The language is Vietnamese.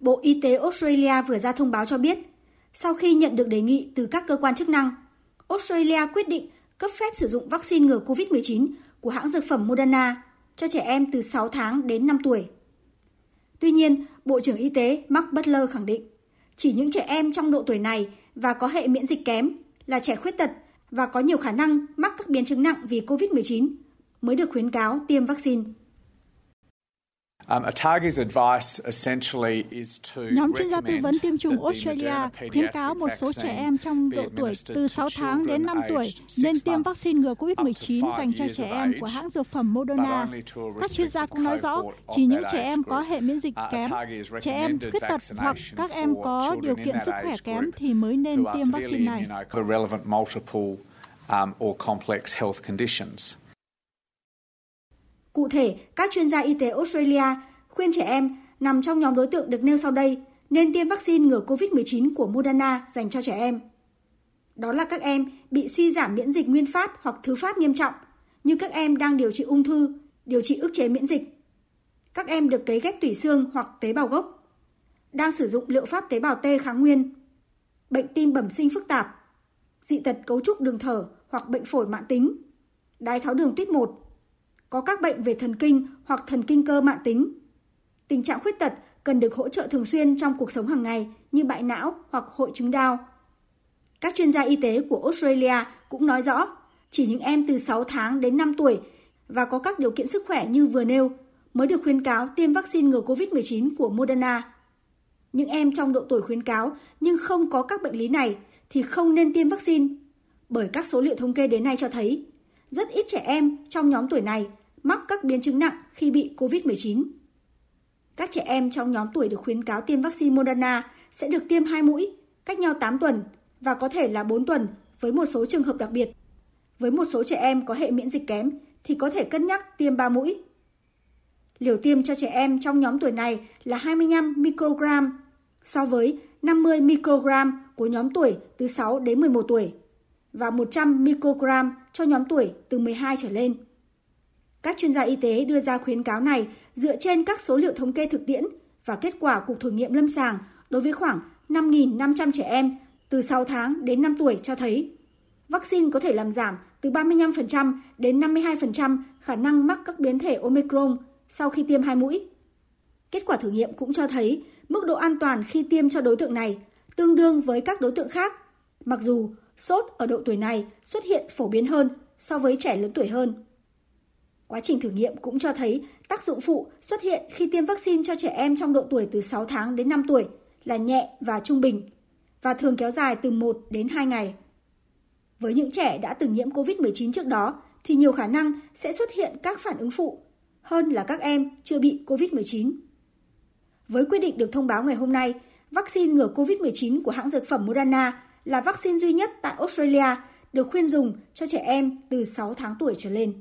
Bộ Y tế Australia vừa ra thông báo cho biết, sau khi nhận được đề nghị từ các cơ quan chức năng, Australia quyết định cấp phép sử dụng vaccine ngừa COVID-19 của hãng dược phẩm Moderna cho trẻ em từ 6 tháng đến 5 tuổi. Tuy nhiên, Bộ trưởng Y tế Mark Butler khẳng định, chỉ những trẻ em trong độ tuổi này và có hệ miễn dịch kém là trẻ khuyết tật và có nhiều khả năng mắc các biến chứng nặng vì COVID-19 mới được khuyến cáo tiêm vaccine. Um, Nhóm chuyên gia tư vấn tiêm chủng Australia khuyến cáo một số trẻ em trong độ tuổi từ 6 tháng đến 5 tuổi nên tiêm vaccine ngừa COVID-19 dành cho trẻ em của hãng dược phẩm Moderna. Các chuyên gia cũng nói rõ, chỉ những trẻ em có hệ miễn dịch uh, kém, trẻ em khuyết tật hoặc các em có điều kiện sức khỏe kém thì mới nên tiêm vaccine này. Cụ thể, các chuyên gia y tế Australia khuyên trẻ em nằm trong nhóm đối tượng được nêu sau đây nên tiêm vaccine ngừa COVID-19 của Moderna dành cho trẻ em. Đó là các em bị suy giảm miễn dịch nguyên phát hoặc thứ phát nghiêm trọng, như các em đang điều trị ung thư, điều trị ức chế miễn dịch. Các em được cấy ghép tủy xương hoặc tế bào gốc, đang sử dụng liệu pháp tế bào T kháng nguyên, bệnh tim bẩm sinh phức tạp, dị tật cấu trúc đường thở hoặc bệnh phổi mãn tính, đái tháo đường tuyết 1, có các bệnh về thần kinh hoặc thần kinh cơ mạng tính. Tình trạng khuyết tật cần được hỗ trợ thường xuyên trong cuộc sống hàng ngày như bại não hoặc hội chứng đau. Các chuyên gia y tế của Australia cũng nói rõ, chỉ những em từ 6 tháng đến 5 tuổi và có các điều kiện sức khỏe như vừa nêu mới được khuyến cáo tiêm vaccine ngừa COVID-19 của Moderna. Những em trong độ tuổi khuyến cáo nhưng không có các bệnh lý này thì không nên tiêm vaccine, bởi các số liệu thống kê đến nay cho thấy rất ít trẻ em trong nhóm tuổi này mắc các biến chứng nặng khi bị COVID-19. Các trẻ em trong nhóm tuổi được khuyến cáo tiêm vaccine Moderna sẽ được tiêm 2 mũi, cách nhau 8 tuần và có thể là 4 tuần với một số trường hợp đặc biệt. Với một số trẻ em có hệ miễn dịch kém thì có thể cân nhắc tiêm 3 mũi. Liều tiêm cho trẻ em trong nhóm tuổi này là 25 microgram so với 50 microgram của nhóm tuổi từ 6 đến 11 tuổi và 100 microgram cho nhóm tuổi từ 12 trở lên. Các chuyên gia y tế đưa ra khuyến cáo này dựa trên các số liệu thống kê thực tiễn và kết quả cuộc thử nghiệm lâm sàng đối với khoảng 5.500 trẻ em từ 6 tháng đến 5 tuổi cho thấy vaccine có thể làm giảm từ 35% đến 52% khả năng mắc các biến thể Omicron sau khi tiêm hai mũi. Kết quả thử nghiệm cũng cho thấy mức độ an toàn khi tiêm cho đối tượng này tương đương với các đối tượng khác, mặc dù sốt ở độ tuổi này xuất hiện phổ biến hơn so với trẻ lớn tuổi hơn. Quá trình thử nghiệm cũng cho thấy tác dụng phụ xuất hiện khi tiêm vaccine cho trẻ em trong độ tuổi từ 6 tháng đến 5 tuổi là nhẹ và trung bình và thường kéo dài từ 1 đến 2 ngày. Với những trẻ đã từng nhiễm COVID-19 trước đó thì nhiều khả năng sẽ xuất hiện các phản ứng phụ hơn là các em chưa bị COVID-19. Với quyết định được thông báo ngày hôm nay, vaccine ngừa COVID-19 của hãng dược phẩm Moderna là vaccine duy nhất tại Australia được khuyên dùng cho trẻ em từ 6 tháng tuổi trở lên.